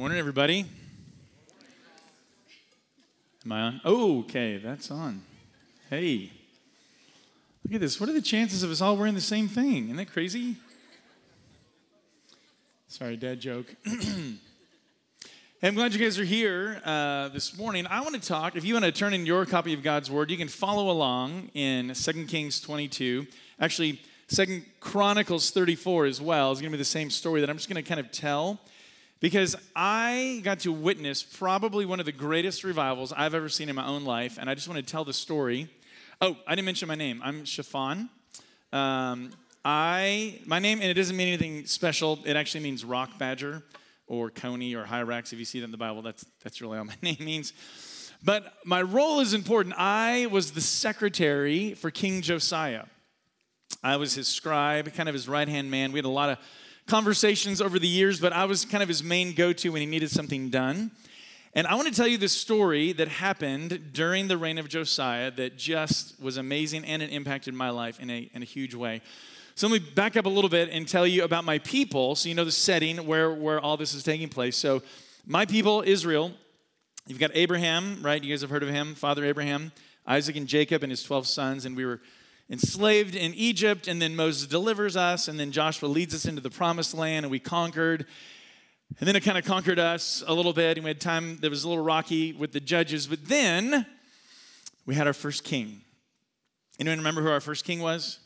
Morning, everybody. Am I on? Oh, okay, that's on. Hey, look at this. What are the chances of us all wearing the same thing? Isn't that crazy? Sorry, dad joke. hey, I'm glad you guys are here uh, this morning. I want to talk. If you want to turn in your copy of God's Word, you can follow along in 2 Kings 22. Actually, Second Chronicles 34 as well is going to be the same story that I'm just going to kind of tell because I got to witness probably one of the greatest revivals I've ever seen in my own life, and I just want to tell the story. Oh, I didn't mention my name. I'm Shaphan. Um, I my name, and it doesn't mean anything special. It actually means rock badger, or coney, or hyrax. If you see that in the Bible, that's that's really all my name means. But my role is important. I was the secretary for King Josiah. I was his scribe, kind of his right hand man. We had a lot of conversations over the years, but I was kind of his main go to when he needed something done. And I want to tell you this story that happened during the reign of Josiah that just was amazing and it impacted my life in a, in a huge way. So let me back up a little bit and tell you about my people so you know the setting where, where all this is taking place. So, my people, Israel, you've got Abraham, right? You guys have heard of him, Father Abraham, Isaac and Jacob and his 12 sons, and we were enslaved in Egypt, and then Moses delivers us, and then Joshua leads us into the promised land, and we conquered. And then it kind of conquered us a little bit, and we had time that was a little rocky with the judges. But then we had our first king. Anyone remember who our first king was?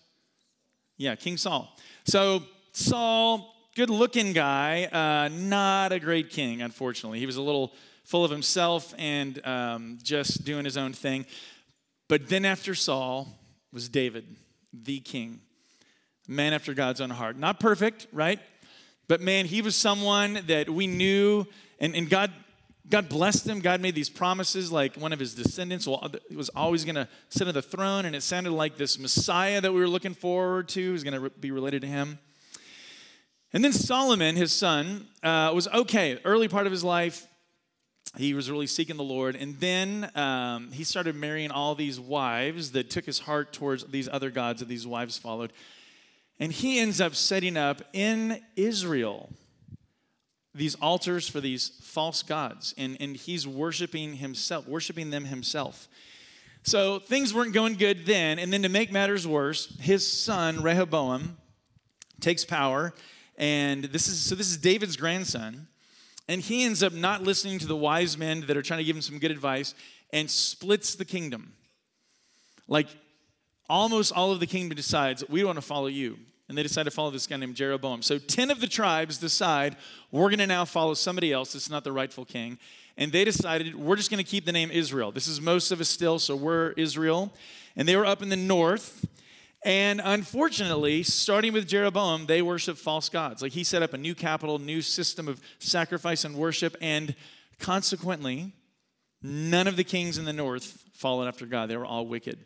Yeah, King Saul. So, Saul, good looking guy, uh, not a great king, unfortunately. He was a little full of himself and um, just doing his own thing. But then after Saul, was David, the king, man after God's own heart. Not perfect, right? But man, he was someone that we knew, and, and God, God blessed him. God made these promises like one of his descendants was always going to sit on the throne, and it sounded like this Messiah that we were looking forward to was going to be related to him. And then Solomon, his son, uh, was okay. Early part of his life, he was really seeking the Lord. And then um, he started marrying all these wives that took his heart towards these other gods that these wives followed. And he ends up setting up in Israel these altars for these false gods. And, and he's worshiping himself, worshiping them himself. So things weren't going good then. And then to make matters worse, his son, Rehoboam, takes power. And this is so this is David's grandson. And he ends up not listening to the wise men that are trying to give him some good advice and splits the kingdom. Like almost all of the kingdom decides, we want to follow you. And they decide to follow this guy named Jeroboam. So 10 of the tribes decide, we're going to now follow somebody else that's not the rightful king. And they decided, we're just going to keep the name Israel. This is most of us still, so we're Israel. And they were up in the north. And unfortunately, starting with Jeroboam, they worship false gods. Like he set up a new capital, new system of sacrifice and worship, and consequently, none of the kings in the north followed after God. They were all wicked.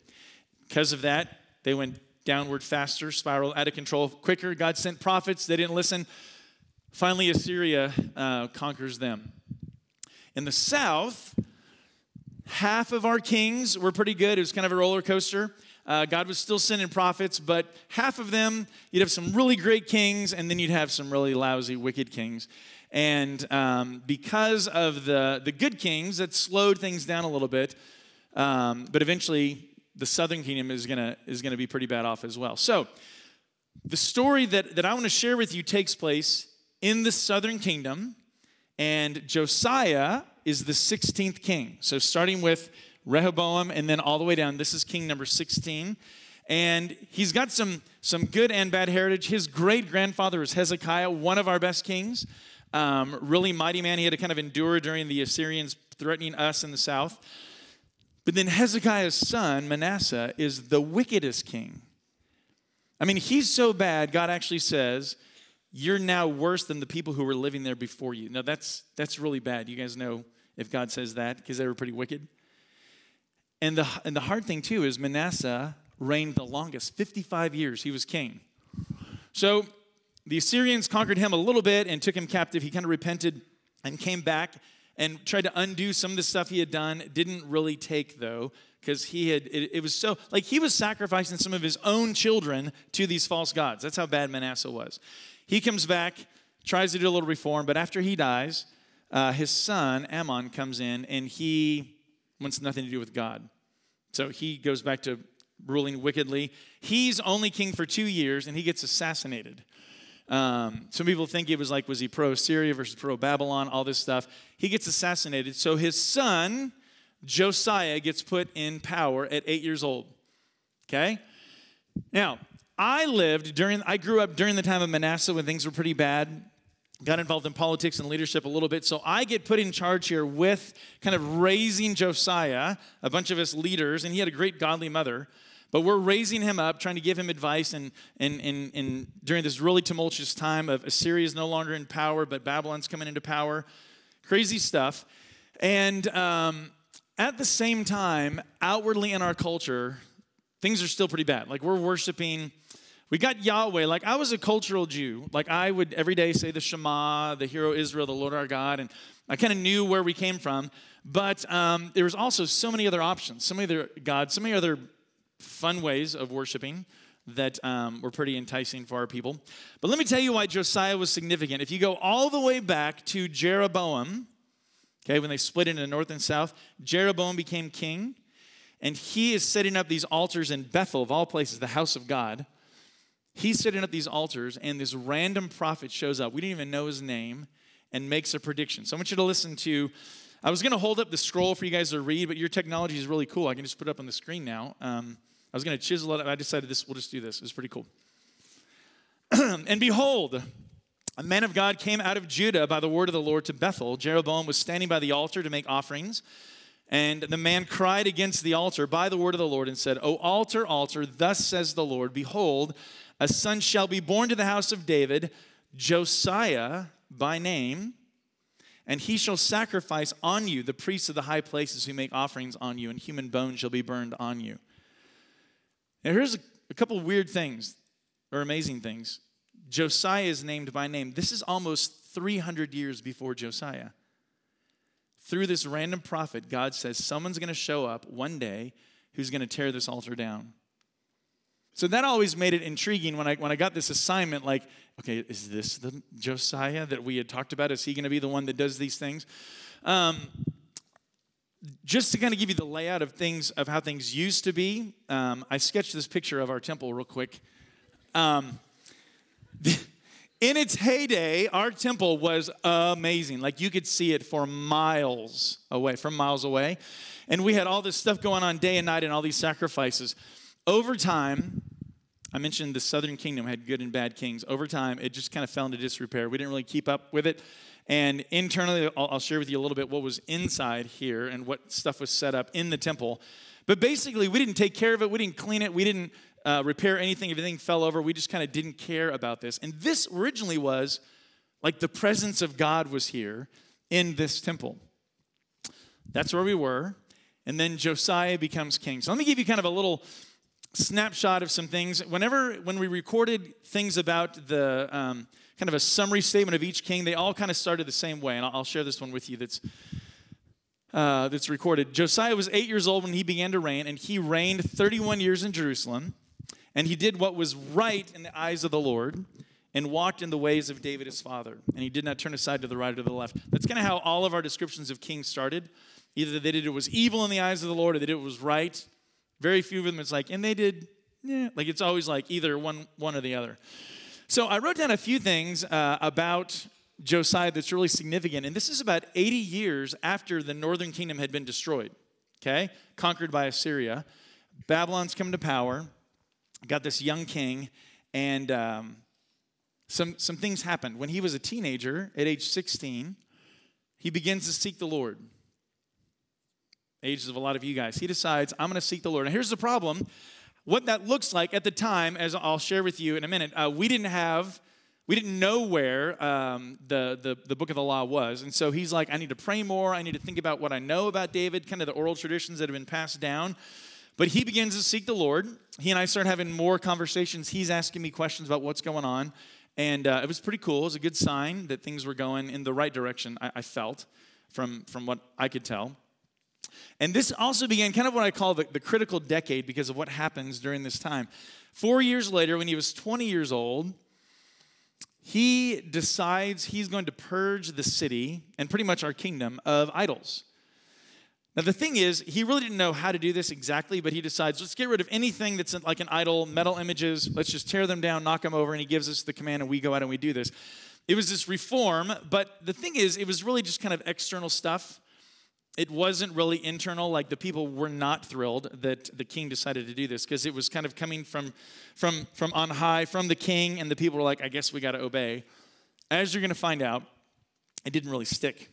Because of that, they went downward faster, spiraled out of control quicker. God sent prophets, they didn't listen. Finally, Assyria uh, conquers them. In the south, half of our kings were pretty good. It was kind of a roller coaster. Uh, God was still sending prophets, but half of them, you'd have some really great kings, and then you'd have some really lousy, wicked kings. And um, because of the, the good kings, that slowed things down a little bit. Um, but eventually, the southern kingdom is going to is gonna be pretty bad off as well. So, the story that, that I want to share with you takes place in the southern kingdom, and Josiah is the 16th king. So, starting with Rehoboam, and then all the way down. This is king number 16. And he's got some, some good and bad heritage. His great grandfather is Hezekiah, one of our best kings. Um, really mighty man. He had to kind of endure during the Assyrians threatening us in the south. But then Hezekiah's son, Manasseh, is the wickedest king. I mean, he's so bad, God actually says, You're now worse than the people who were living there before you. Now, that's, that's really bad. You guys know if God says that because they were pretty wicked. And the, and the hard thing, too, is Manasseh reigned the longest 55 years he was king. So the Assyrians conquered him a little bit and took him captive. He kind of repented and came back and tried to undo some of the stuff he had done. Didn't really take, though, because he had, it, it was so, like he was sacrificing some of his own children to these false gods. That's how bad Manasseh was. He comes back, tries to do a little reform, but after he dies, uh, his son, Amon, comes in and he wants nothing to do with God. So he goes back to ruling wickedly. He's only king for two years and he gets assassinated. Um, some people think it was like, was he pro Syria versus pro Babylon, all this stuff. He gets assassinated. So his son, Josiah, gets put in power at eight years old. Okay? Now, I lived during, I grew up during the time of Manasseh when things were pretty bad. Got involved in politics and leadership a little bit. So I get put in charge here with kind of raising Josiah, a bunch of us leaders, and he had a great godly mother. But we're raising him up, trying to give him advice, and, and, and, and during this really tumultuous time of Assyria is no longer in power, but Babylon's coming into power. Crazy stuff. And um, at the same time, outwardly in our culture, things are still pretty bad. Like we're worshiping, we got Yahweh. Like I was a cultural Jew. Like I would every day say the Shema, the Hear O Israel, the Lord our God, and I kind of knew where we came from. But um, there was also so many other options, so many other gods, so many other fun ways of worshiping that um, were pretty enticing for our people. But let me tell you why Josiah was significant. If you go all the way back to Jeroboam, okay, when they split into north and south, Jeroboam became king, and he is setting up these altars in Bethel, of all places, the house of God. He's sitting at these altars, and this random prophet shows up. We didn't even know his name, and makes a prediction. So I want you to listen to. I was going to hold up the scroll for you guys to read, but your technology is really cool. I can just put it up on the screen now. Um, I was going to chisel it. I decided this. We'll just do this. It's pretty cool. and behold, a man of God came out of Judah by the word of the Lord to Bethel. Jeroboam was standing by the altar to make offerings. And the man cried against the altar by the word of the Lord and said, O altar, altar, thus says the Lord, Behold, a son shall be born to the house of David, Josiah by name, and he shall sacrifice on you the priests of the high places who make offerings on you, and human bones shall be burned on you. Now, here's a, a couple weird things or amazing things. Josiah is named by name. This is almost 300 years before Josiah. Through this random prophet, God says someone's going to show up one day who's going to tear this altar down. So that always made it intriguing when I, when I got this assignment like, okay, is this the Josiah that we had talked about? Is he going to be the one that does these things? Um, just to kind of give you the layout of things of how things used to be um, i sketched this picture of our temple real quick um, in its heyday our temple was amazing like you could see it for miles away from miles away and we had all this stuff going on day and night and all these sacrifices over time i mentioned the southern kingdom had good and bad kings over time it just kind of fell into disrepair we didn't really keep up with it and internally, I'll, I'll share with you a little bit what was inside here and what stuff was set up in the temple. But basically, we didn't take care of it, we didn't clean it, we didn't uh, repair anything. If anything fell over, we just kind of didn't care about this. And this originally was like the presence of God was here in this temple. That's where we were. And then Josiah becomes king. So let me give you kind of a little snapshot of some things. Whenever, when we recorded things about the, um, kind of a summary statement of each king. They all kind of started the same way, and I'll share this one with you that's, uh, that's recorded. Josiah was eight years old when he began to reign, and he reigned 31 years in Jerusalem. And he did what was right in the eyes of the Lord and walked in the ways of David his father. And he did not turn aside to the right or to the left. That's kind of how all of our descriptions of kings started. Either they did it was evil in the eyes of the Lord or did it was right. Very few of them, it's like, and they did, yeah. Like it's always like either one, one or the other. So I wrote down a few things uh, about Josiah that's really significant. And this is about 80 years after the northern kingdom had been destroyed, okay? Conquered by Assyria. Babylon's come to power, got this young king, and um, some, some things happened. When he was a teenager at age 16, he begins to seek the Lord. Ages of a lot of you guys. He decides, I'm going to seek the Lord. And here's the problem what that looks like at the time, as I'll share with you in a minute, uh, we didn't have, we didn't know where um, the, the, the book of the law was. And so he's like, I need to pray more. I need to think about what I know about David, kind of the oral traditions that have been passed down. But he begins to seek the Lord. He and I start having more conversations. He's asking me questions about what's going on. And uh, it was pretty cool. It was a good sign that things were going in the right direction, I, I felt, from, from what I could tell. And this also began kind of what I call the, the critical decade because of what happens during this time. Four years later, when he was 20 years old, he decides he's going to purge the city and pretty much our kingdom of idols. Now, the thing is, he really didn't know how to do this exactly, but he decides, let's get rid of anything that's like an idol, metal images, let's just tear them down, knock them over, and he gives us the command, and we go out and we do this. It was this reform, but the thing is, it was really just kind of external stuff. It wasn't really internal, like the people were not thrilled that the king decided to do this because it was kind of coming from, from, from on high, from the king, and the people were like, I guess we got to obey. As you're going to find out, it didn't really stick.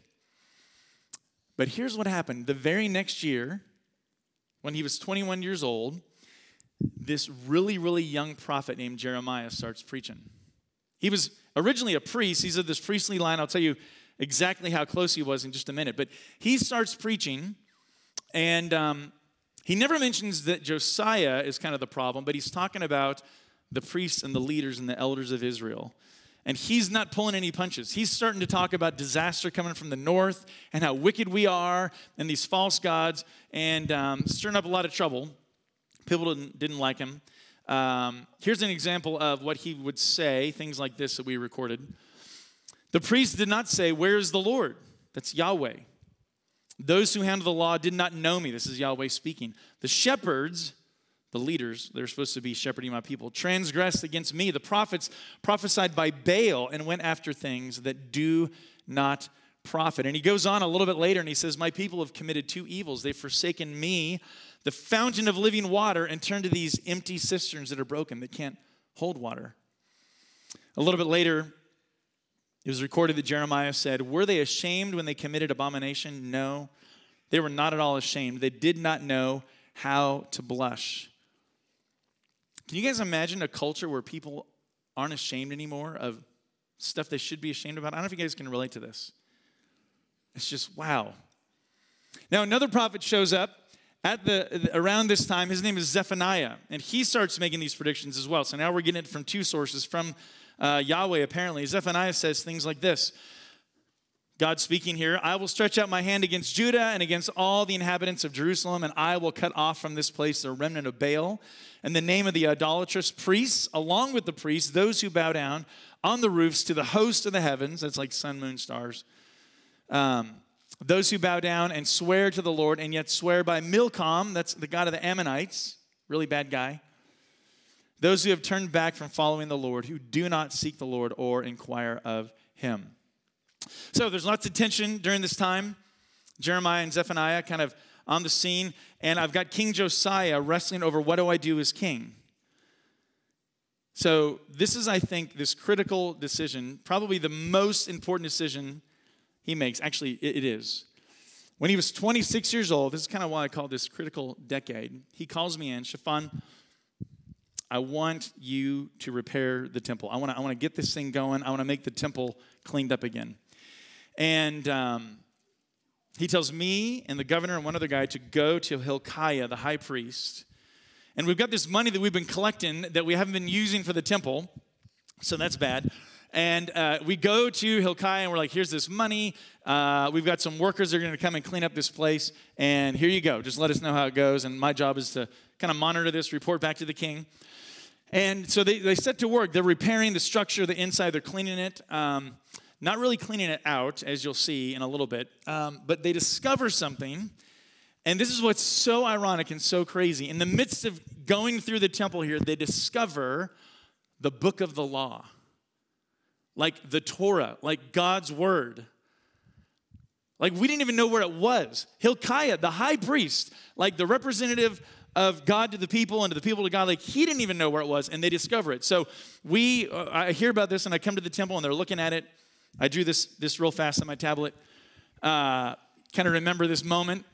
But here's what happened the very next year, when he was 21 years old, this really, really young prophet named Jeremiah starts preaching. He was originally a priest, he's of this priestly line. I'll tell you exactly how close he was in just a minute. But he starts preaching, and um, he never mentions that Josiah is kind of the problem, but he's talking about the priests and the leaders and the elders of Israel. And he's not pulling any punches. He's starting to talk about disaster coming from the north and how wicked we are and these false gods and um, stirring up a lot of trouble. People didn't, didn't like him. Um, here's an example of what he would say, things like this that we recorded. The priest did not say, Where is the Lord? That's Yahweh. Those who handle the law did not know me. This is Yahweh speaking. The shepherds the leaders, they're supposed to be shepherding my people, transgressed against me. The prophets prophesied by Baal and went after things that do not profit. And he goes on a little bit later and he says, My people have committed two evils. They've forsaken me, the fountain of living water, and turned to these empty cisterns that are broken, that can't hold water. A little bit later, it was recorded that Jeremiah said, Were they ashamed when they committed abomination? No, they were not at all ashamed. They did not know how to blush. Can you guys imagine a culture where people aren't ashamed anymore of stuff they should be ashamed about? I don't know if you guys can relate to this. It's just wow. Now another prophet shows up at the around this time. His name is Zephaniah, and he starts making these predictions as well. So now we're getting it from two sources from uh, Yahweh. Apparently, Zephaniah says things like this. God speaking here, I will stretch out my hand against Judah and against all the inhabitants of Jerusalem, and I will cut off from this place the remnant of Baal and the name of the idolatrous priests, along with the priests, those who bow down on the roofs to the host of the heavens. That's like sun, moon, stars. Um, those who bow down and swear to the Lord, and yet swear by Milcom, that's the god of the Ammonites, really bad guy. Those who have turned back from following the Lord, who do not seek the Lord or inquire of him. So there's lots of tension during this time. Jeremiah and Zephaniah kind of on the scene, and I've got King Josiah wrestling over what do I do as king. So, this is, I think, this critical decision, probably the most important decision he makes. Actually, it is. When he was 26 years old, this is kind of why I call this critical decade. He calls me in, Shaphan, I want you to repair the temple. I want to I want to get this thing going. I want to make the temple cleaned up again. And um, he tells me and the governor and one other guy to go to Hilkiah, the high priest. And we've got this money that we've been collecting that we haven't been using for the temple. So that's bad. And uh, we go to Hilkiah and we're like, here's this money. Uh, we've got some workers that are going to come and clean up this place. And here you go. Just let us know how it goes. And my job is to kind of monitor this, report back to the king. And so they, they set to work. They're repairing the structure, the inside, they're cleaning it. Um, not really cleaning it out, as you'll see in a little bit, um, but they discover something. And this is what's so ironic and so crazy. In the midst of going through the temple here, they discover the book of the law, like the Torah, like God's word. Like we didn't even know where it was. Hilkiah, the high priest, like the representative of God to the people and to the people to God, like he didn't even know where it was, and they discover it. So we, uh, I hear about this, and I come to the temple, and they're looking at it. I drew this this real fast on my tablet. Uh, kind of remember this moment.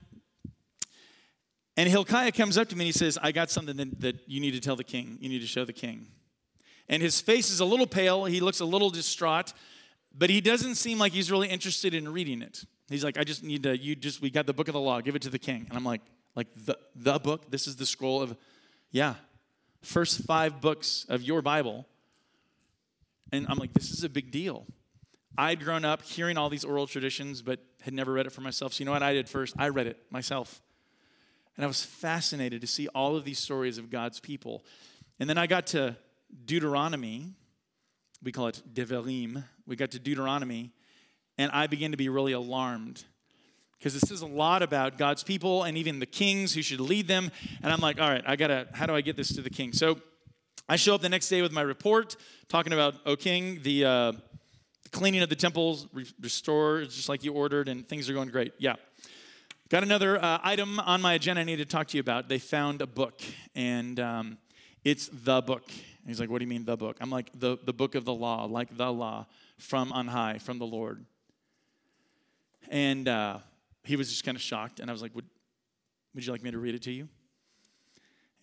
And Hilkiah comes up to me and he says, I got something that, that you need to tell the king. You need to show the king. And his face is a little pale. He looks a little distraught, but he doesn't seem like he's really interested in reading it. He's like, I just need to, you just, we got the book of the law, give it to the king. And I'm like, like the, the book? This is the scroll of, yeah, first five books of your Bible. And I'm like, this is a big deal. I'd grown up hearing all these oral traditions, but had never read it for myself. So, you know what I did first? I read it myself. And I was fascinated to see all of these stories of God's people. And then I got to Deuteronomy, we call it Devarim. We got to Deuteronomy, and I began to be really alarmed because this says a lot about God's people and even the kings who should lead them. And I'm like, all right, I gotta, how do I get this to the king? So I show up the next day with my report talking about, O king, the, uh, the cleaning of the temples, re- restore just like you ordered, and things are going great. Yeah. Got another uh, item on my agenda I need to talk to you about. They found a book, and um, it's the book. He's like, What do you mean, the book? I'm like, The, the book of the law, like the law from on high, from the Lord. And uh, he was just kind of shocked. And I was like, would, would you like me to read it to you?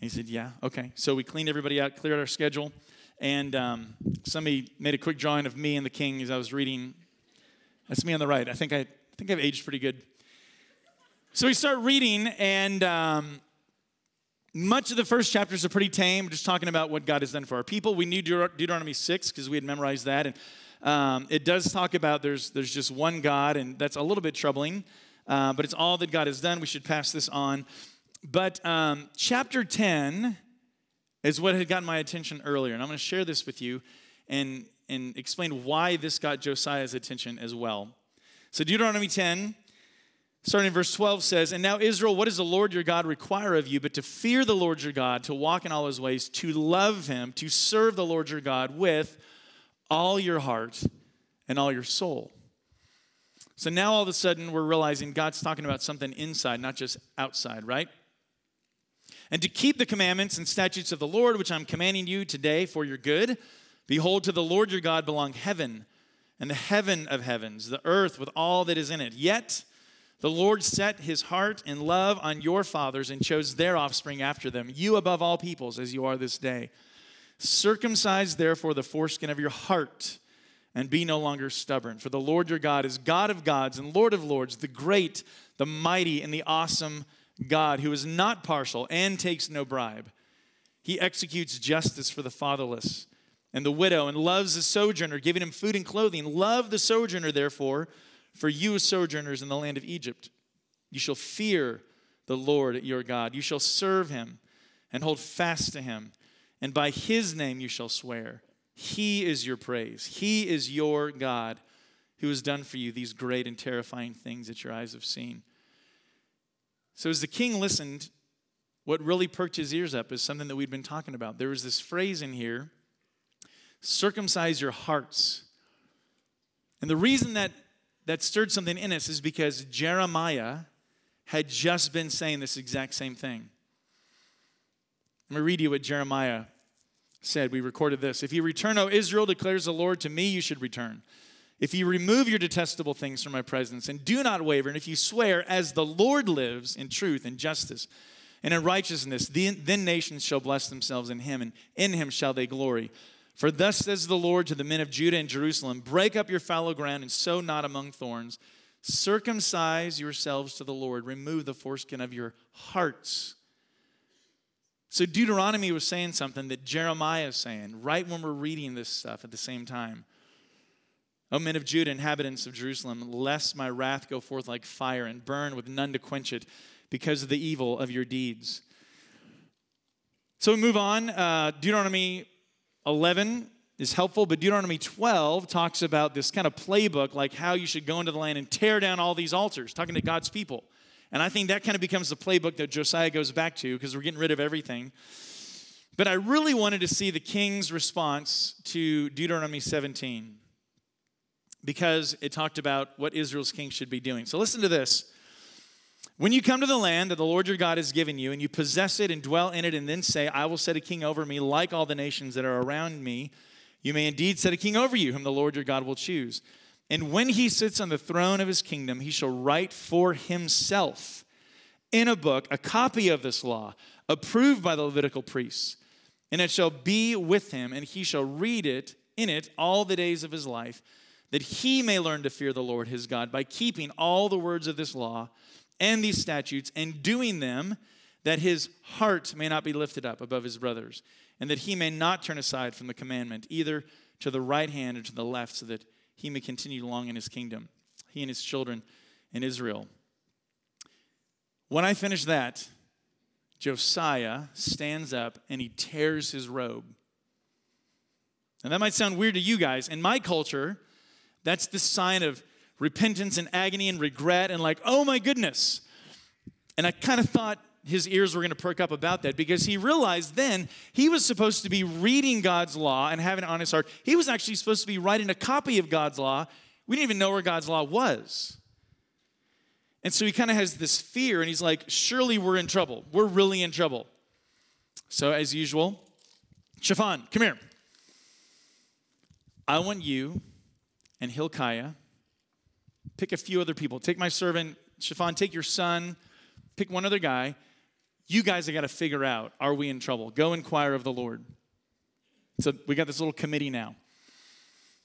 And he said, Yeah, okay. So we cleaned everybody out, cleared our schedule. And um, somebody made a quick drawing of me and the king as I was reading. That's me on the right. I think, I, I think I've aged pretty good. So we start reading, and um, much of the first chapters are pretty tame, just talking about what God has done for our people. We knew Deut- Deuteronomy 6 because we had memorized that. And um, it does talk about there's, there's just one God, and that's a little bit troubling, uh, but it's all that God has done. We should pass this on. But um, chapter 10 is what had gotten my attention earlier, and I'm going to share this with you and, and explain why this got Josiah's attention as well. So, Deuteronomy 10, starting in verse 12, says, And now, Israel, what does the Lord your God require of you but to fear the Lord your God, to walk in all his ways, to love him, to serve the Lord your God with all your heart and all your soul? So now all of a sudden we're realizing God's talking about something inside, not just outside, right? And to keep the commandments and statutes of the Lord, which I'm commanding you today for your good, behold, to the Lord your God belong heaven and the heaven of heavens, the earth with all that is in it. Yet the Lord set his heart and love on your fathers and chose their offspring after them, you above all peoples, as you are this day. Circumcise therefore the foreskin of your heart and be no longer stubborn. For the Lord your God is God of gods and Lord of lords, the great, the mighty, and the awesome God, who is not partial and takes no bribe. He executes justice for the fatherless and the widow and loves the sojourner, giving him food and clothing. Love the sojourner, therefore, for you sojourners in the land of Egypt. You shall fear the Lord your God. You shall serve him and hold fast to him, and by his name you shall swear. He is your praise. He is your God who has done for you these great and terrifying things that your eyes have seen. So, as the king listened, what really perked his ears up is something that we'd been talking about. There was this phrase in here circumcise your hearts. And the reason that that stirred something in us is because Jeremiah had just been saying this exact same thing. Let me read you what Jeremiah said. We recorded this. If you return, O Israel, declares the Lord, to me you should return. If you remove your detestable things from my presence and do not waver, and if you swear, as the Lord lives in truth and justice and in righteousness, then, nations shall bless themselves in him, and in him shall they glory. For thus says the Lord to the men of Judah and Jerusalem Break up your fallow ground and sow not among thorns. Circumcise yourselves to the Lord, remove the foreskin of your hearts. So Deuteronomy was saying something that Jeremiah is saying right when we're reading this stuff at the same time. O men of Judah, inhabitants of Jerusalem, lest my wrath go forth like fire and burn with none to quench it because of the evil of your deeds. So we move on. Uh, Deuteronomy 11 is helpful, but Deuteronomy 12 talks about this kind of playbook, like how you should go into the land and tear down all these altars, talking to God's people. And I think that kind of becomes the playbook that Josiah goes back to because we're getting rid of everything. But I really wanted to see the king's response to Deuteronomy 17 because it talked about what Israel's king should be doing. So listen to this. When you come to the land that the Lord your God has given you, and you possess it and dwell in it, and then say, I will set a king over me like all the nations that are around me, you may indeed set a king over you, whom the Lord your God will choose. And when he sits on the throne of his kingdom, he shall write for himself in a book a copy of this law, approved by the Levitical priests. And it shall be with him, and he shall read it in it all the days of his life, that he may learn to fear the Lord his God by keeping all the words of this law and these statutes and doing them, that his heart may not be lifted up above his brothers, and that he may not turn aside from the commandment, either to the right hand or to the left, so that he may continue long in his kingdom, he and his children in Israel. When I finish that, Josiah stands up and he tears his robe. And that might sound weird to you guys. In my culture, that's the sign of repentance and agony and regret and like, oh my goodness. And I kind of thought his ears were going to perk up about that because he realized then he was supposed to be reading God's law and having it on his heart. He was actually supposed to be writing a copy of God's law. We didn't even know where God's law was. And so he kind of has this fear and he's like, surely we're in trouble. We're really in trouble. So, as usual, Shaphan, come here. I want you and Hilkiah, pick a few other people. Take my servant, Shaphan, take your son, pick one other guy. You guys have got to figure out are we in trouble? Go inquire of the Lord. So we got this little committee now.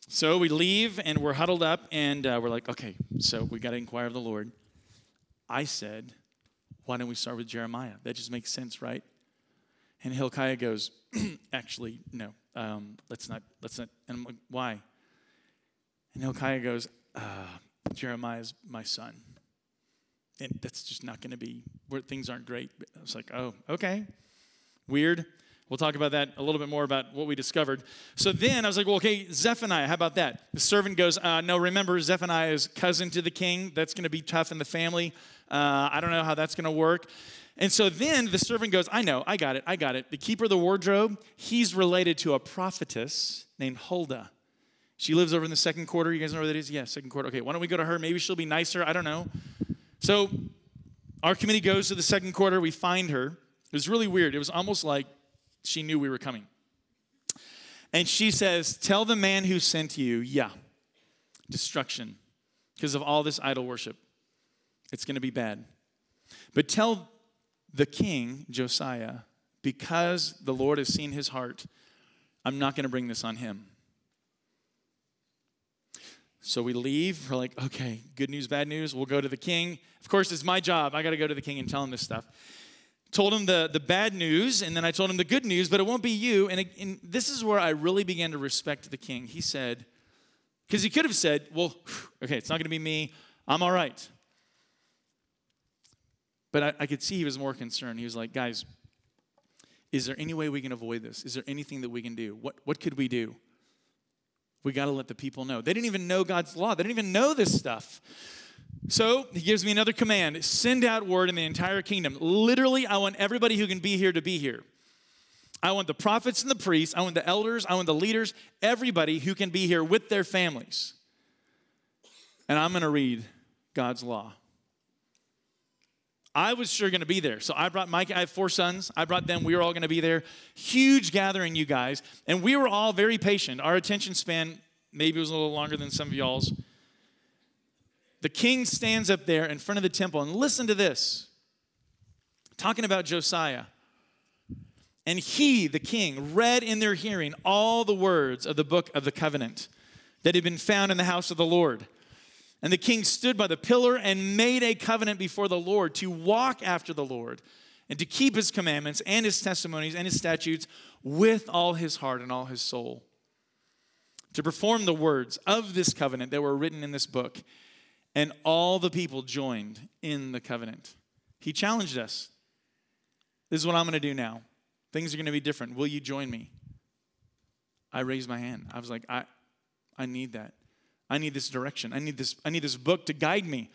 So we leave and we're huddled up and uh, we're like, okay, so we got to inquire of the Lord. I said, why don't we start with Jeremiah? That just makes sense, right? And Hilkiah goes, actually, no, um, let's not, let's not. And I'm like, why? And Hilkiah goes, uh, Jeremiah's my son. And that's just not going to be where things aren't great. I was like, oh, okay. Weird. We'll talk about that a little bit more about what we discovered. So then I was like, well, okay, Zephaniah, how about that? The servant goes, uh, no, remember, Zephaniah is cousin to the king. That's going to be tough in the family. Uh, I don't know how that's going to work. And so then the servant goes, I know, I got it, I got it. The keeper of the wardrobe, he's related to a prophetess named Huldah. She lives over in the second quarter. You guys know where that is? Yeah, second quarter. Okay, why don't we go to her? Maybe she'll be nicer. I don't know. So our committee goes to the second quarter. We find her. It was really weird. It was almost like she knew we were coming. And she says, Tell the man who sent you, yeah, destruction because of all this idol worship. It's going to be bad. But tell the king, Josiah, because the Lord has seen his heart, I'm not going to bring this on him. So we leave. We're like, okay, good news, bad news. We'll go to the king. Of course, it's my job. I got to go to the king and tell him this stuff. Told him the, the bad news, and then I told him the good news, but it won't be you. And, and this is where I really began to respect the king. He said, because he could have said, well, okay, it's not going to be me. I'm all right. But I, I could see he was more concerned. He was like, guys, is there any way we can avoid this? Is there anything that we can do? What, what could we do? We got to let the people know. They didn't even know God's law, they didn't even know this stuff. So he gives me another command send out word in the entire kingdom. Literally, I want everybody who can be here to be here. I want the prophets and the priests, I want the elders, I want the leaders, everybody who can be here with their families. And I'm going to read God's law. I was sure going to be there. So I brought Mike, I have four sons. I brought them. We were all going to be there. Huge gathering, you guys. And we were all very patient. Our attention span maybe was a little longer than some of y'all's. The king stands up there in front of the temple, and listen to this talking about Josiah. And he, the king, read in their hearing all the words of the book of the covenant that had been found in the house of the Lord. And the king stood by the pillar and made a covenant before the Lord to walk after the Lord and to keep his commandments and his testimonies and his statutes with all his heart and all his soul. To perform the words of this covenant that were written in this book. And all the people joined in the covenant. He challenged us. This is what I'm going to do now. Things are going to be different. Will you join me? I raised my hand. I was like, I, I need that. I need this direction. I need this, I need this book to guide me.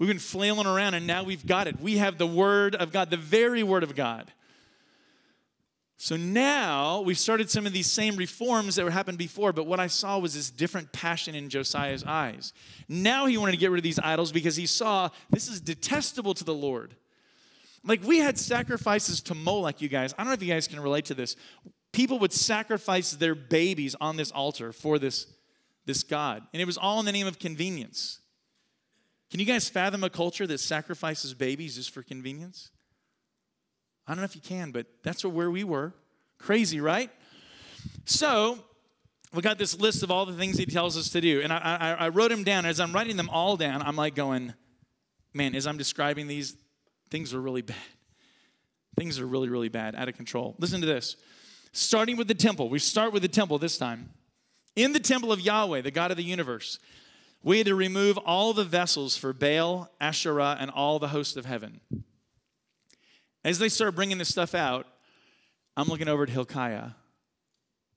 We've been flailing around and now we've got it. We have the Word of God, the very Word of God. So now we've started some of these same reforms that happened before, but what I saw was this different passion in Josiah's eyes. Now he wanted to get rid of these idols because he saw this is detestable to the Lord. Like we had sacrifices to Molech, you guys. I don't know if you guys can relate to this. People would sacrifice their babies on this altar for this this God. And it was all in the name of convenience. Can you guys fathom a culture that sacrifices babies just for convenience? I don't know if you can, but that's where we were. Crazy, right? So, we got this list of all the things he tells us to do. And I, I, I wrote them down. As I'm writing them all down, I'm like going, man, as I'm describing these, things are really bad. Things are really, really bad, out of control. Listen to this. Starting with the temple. We start with the temple this time. In the temple of Yahweh, the God of the universe, we had to remove all the vessels for Baal, Asherah, and all the hosts of heaven. As they start bringing this stuff out, I'm looking over at Hilkiah.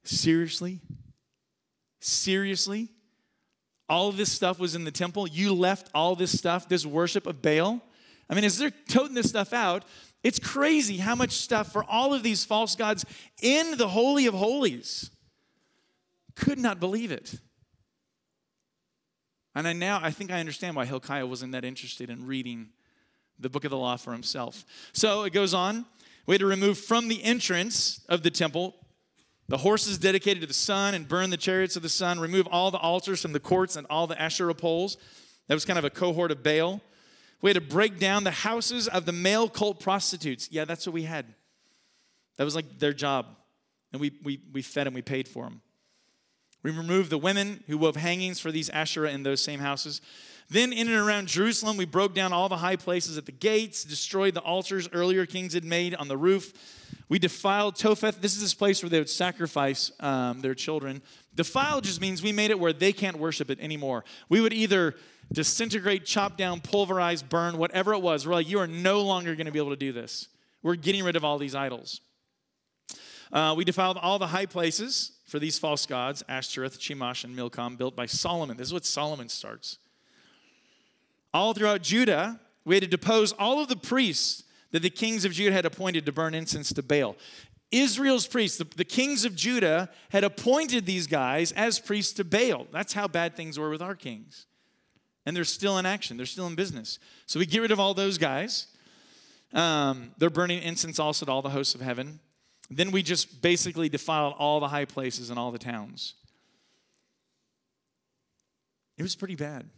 Seriously? Seriously? All of this stuff was in the temple. You left all this stuff, this worship of Baal. I mean, as they're toting this stuff out, it's crazy how much stuff for all of these false gods in the Holy of Holies. Could not believe it. And I now I think I understand why Hilkiah wasn't that interested in reading the book of the law for himself. So it goes on. We had to remove from the entrance of the temple the horses dedicated to the sun and burn the chariots of the sun, remove all the altars from the courts and all the Asherah poles. That was kind of a cohort of Baal. We had to break down the houses of the male cult prostitutes. Yeah, that's what we had. That was like their job. And we, we, we fed them, we paid for them. We removed the women who wove hangings for these Asherah in those same houses. Then, in and around Jerusalem, we broke down all the high places at the gates, destroyed the altars earlier kings had made on the roof. We defiled Topheth. This is this place where they would sacrifice um, their children. Defile just means we made it where they can't worship it anymore. We would either disintegrate, chop down, pulverize, burn, whatever it was. We're like, you are no longer going to be able to do this. We're getting rid of all these idols. Uh, we defiled all the high places for these false gods, Ashtoreth, Chemosh, and Milcom, built by Solomon. This is what Solomon starts. All throughout Judah, we had to depose all of the priests that the kings of Judah had appointed to burn incense to Baal. Israel's priests, the, the, kings of Judah, had appointed these guys as priests to Baal. That's how bad things were with our kings. And they're still in action, they're still in business. So we get rid of all those guys. Um, they're burning incense also to all the hosts of heaven. Then we just basically defiled all the high places and all the towns. It was pretty bad.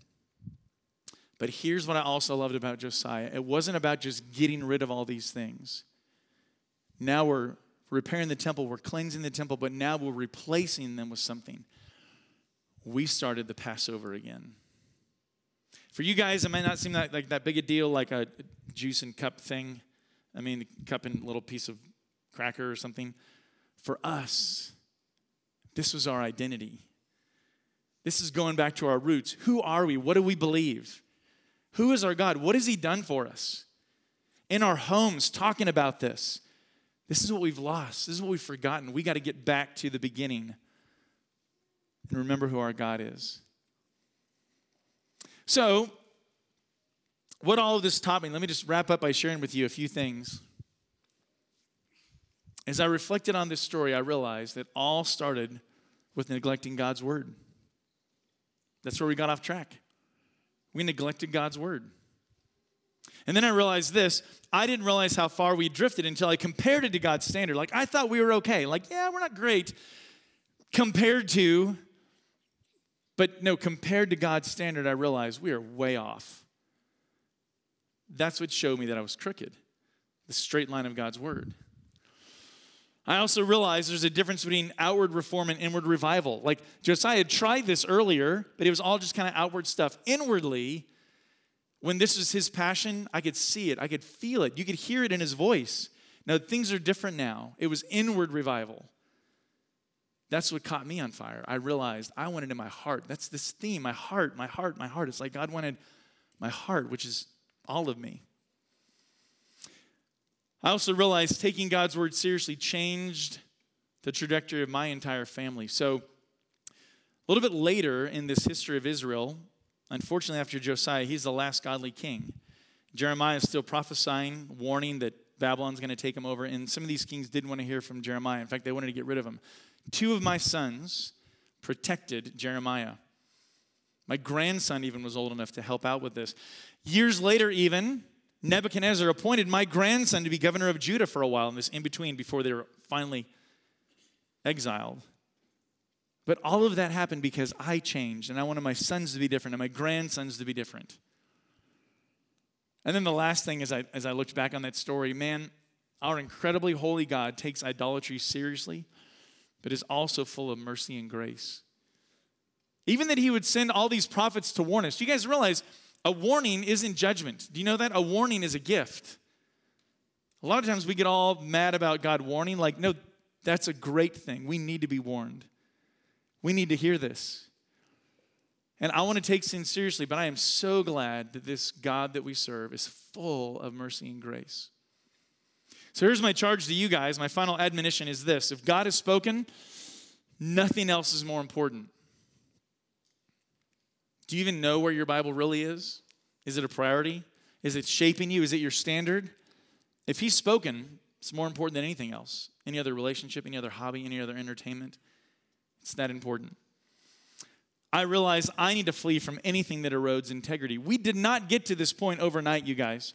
But here's what I also loved about Josiah it wasn't about just getting rid of all these things. Now we're repairing the temple, we're cleansing the temple, but now we're replacing them with something. We started the Passover again. For you guys, it might not seem like, that big a deal, like a juice and cup thing. I mean, cup and little piece of cracker or something. For us, this was our identity. This is going back to our roots. Who are we? What do we believe? Who is our God? What has He done for us? In our homes, talking about this. This is what we've lost. This is what we've forgotten. We got to get back to the beginning and remember who our God is. So, what all of this taught me, let me just wrap up by sharing with you a few things. As I reflected on this story, I realized that all started with neglecting God's word. That's where we got off track. We neglected God's word. And then I realized this I didn't realize how far we drifted until I compared it to God's standard. Like, I thought we were okay. Like, yeah, we're not great compared to, but no, compared to God's standard, I realized we are way off. That's what showed me that I was crooked the straight line of God's word. I also realized there's a difference between outward reform and inward revival. Like Josiah had tried this earlier, but it was all just kind of outward stuff. Inwardly, when this was his passion, I could see it, I could feel it, you could hear it in his voice. Now, things are different now. It was inward revival. That's what caught me on fire. I realized I wanted in my heart. That's this theme my heart, my heart, my heart. It's like God wanted my heart, which is all of me. I also realized taking God's word seriously changed the trajectory of my entire family. So, a little bit later in this history of Israel, unfortunately, after Josiah, he's the last godly king. Jeremiah is still prophesying, warning that Babylon's going to take him over. And some of these kings didn't want to hear from Jeremiah. In fact, they wanted to get rid of him. Two of my sons protected Jeremiah. My grandson even was old enough to help out with this. Years later, even, Nebuchadnezzar appointed my grandson to be governor of Judah for a while in this in between before they were finally exiled. But all of that happened because I changed and I wanted my sons to be different and my grandsons to be different. And then the last thing as I, as I looked back on that story, man, our incredibly holy God takes idolatry seriously, but is also full of mercy and grace. Even that he would send all these prophets to warn us. Do you guys realize a warning isn't judgment. Do you know that? A warning is a gift. A lot of times we get all mad about God warning, like, no, that's a great thing. We need to be warned. We need to hear this. And I want to take sin seriously, but I am so glad that this God that we serve is full of mercy and grace. So here's my charge to you guys. My final admonition is this if God has spoken, nothing else is more important. Do you even know where your Bible really is? Is it a priority? Is it shaping you? Is it your standard? If He's spoken, it's more important than anything else. Any other relationship, any other hobby, any other entertainment. It's that important. I realize I need to flee from anything that erodes integrity. We did not get to this point overnight, you guys.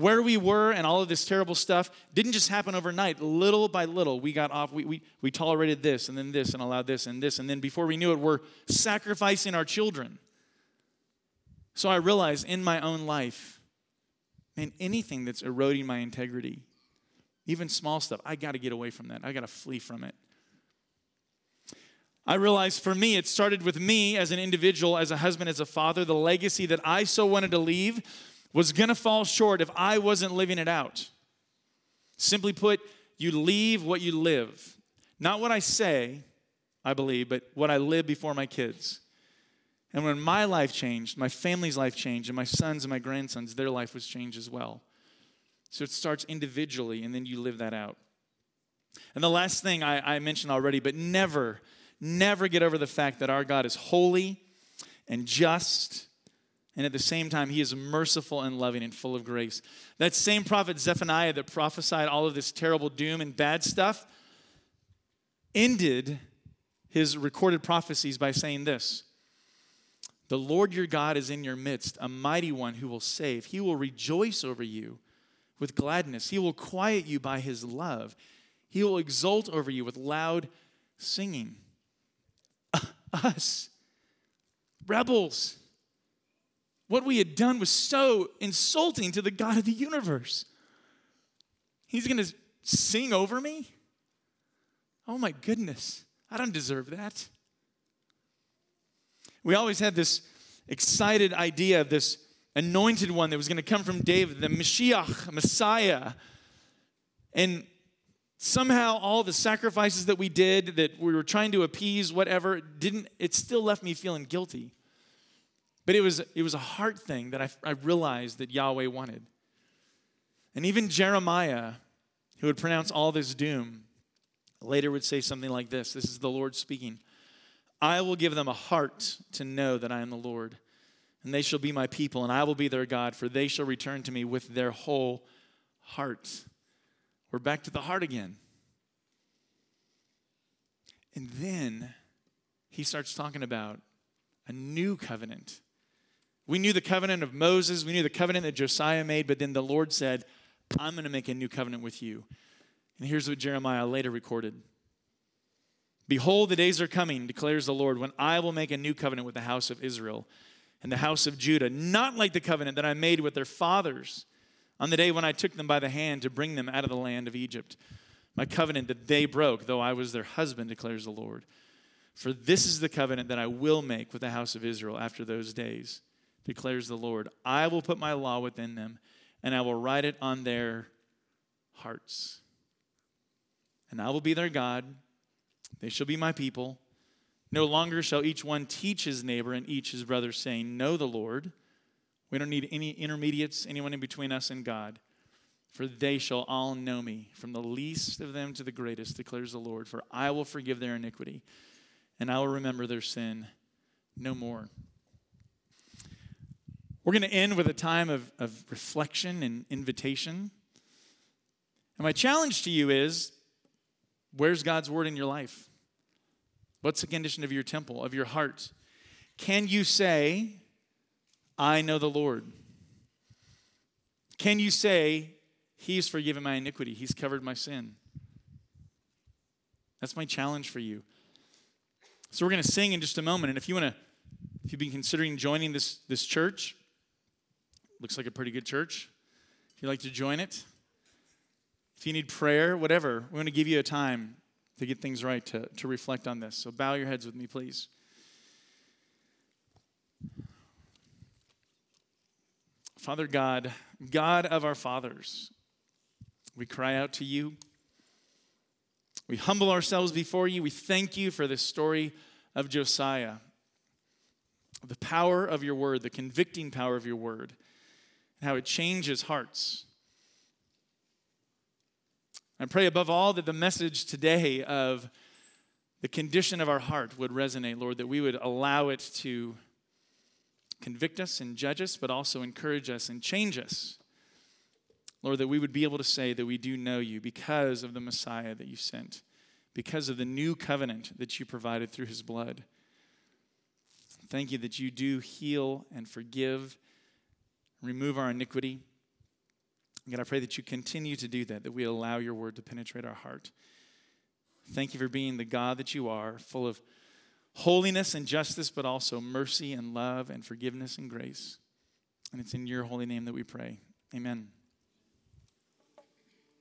Where we were and all of this terrible stuff didn't just happen overnight. Little by little, we got off. We, we, we tolerated this and then this and allowed this and this. And then before we knew it, we're sacrificing our children. So I realize in my own life, man, anything that's eroding my integrity, even small stuff, I got to get away from that. I got to flee from it. I realized for me, it started with me as an individual, as a husband, as a father. The legacy that I so wanted to leave was going to fall short if I wasn't living it out. Simply put, you leave what you live. Not what I say, I believe, but what I live before my kids. And when my life changed, my family's life changed, and my sons and my grandsons, their life was changed as well. So it starts individually, and then you live that out. And the last thing I, I mentioned already, but never, never get over the fact that our God is holy and just and at the same time, he is merciful and loving and full of grace. That same prophet Zephaniah that prophesied all of this terrible doom and bad stuff ended his recorded prophecies by saying this The Lord your God is in your midst, a mighty one who will save. He will rejoice over you with gladness, he will quiet you by his love, he will exult over you with loud singing. Us, rebels what we had done was so insulting to the God of the universe. He's going to sing over me? Oh my goodness, I don't deserve that. We always had this excited idea of this anointed one that was going to come from David, the Mashiach, Messiah. And somehow all the sacrifices that we did, that we were trying to appease, whatever, didn't, it still left me feeling guilty. But it was, it was a heart thing that I, I realized that Yahweh wanted. And even Jeremiah, who would pronounce all this doom, later would say something like this This is the Lord speaking. I will give them a heart to know that I am the Lord, and they shall be my people, and I will be their God, for they shall return to me with their whole heart. We're back to the heart again. And then he starts talking about a new covenant we knew the covenant of Moses, we knew the covenant that Josiah made, but then the Lord said, I'm going to make a new covenant with you. And here's what Jeremiah later recorded Behold, the days are coming, declares the Lord, when I will make a new covenant with the house of Israel and the house of Judah, not like the covenant that I made with their fathers on the day when I took them by the hand to bring them out of the land of Egypt. My covenant that they broke, though I was their husband, declares the Lord. For this is the covenant that I will make with the house of Israel after those days declares the Lord. I will put my law within them, and I will write it on their hearts. And I will be their God. They shall be my people. No longer shall each one teach his neighbor and each his brother, saying, Know the Lord. We don't need any intermediates, anyone in between us and God. For they shall all know me, from the least of them to the greatest, declares the Lord. For I will forgive their iniquity, and I will remember their sin no more. We're going to end with a time of, of reflection and invitation. And my challenge to you is where's God's word in your life? What's the condition of your temple, of your heart? Can you say, I know the Lord? Can you say, He's forgiven my iniquity, He's covered my sin? That's my challenge for you. So we're going to sing in just a moment. And if you want to, if you've been considering joining this, this church, Looks like a pretty good church. If you'd like to join it, if you need prayer, whatever, we're going to give you a time to get things right, to, to reflect on this. So bow your heads with me, please. Father God, God of our fathers, we cry out to you. We humble ourselves before you. We thank you for this story of Josiah, the power of your word, the convicting power of your word how it changes hearts. I pray above all that the message today of the condition of our heart would resonate, Lord, that we would allow it to convict us and judge us, but also encourage us and change us. Lord, that we would be able to say that we do know you because of the Messiah that you sent, because of the new covenant that you provided through his blood. Thank you that you do heal and forgive, remove our iniquity. God, I pray that you continue to do that, that we allow your word to penetrate our heart. Thank you for being the God that you are, full of holiness and justice, but also mercy and love and forgiveness and grace. And it's in your holy name that we pray. Amen.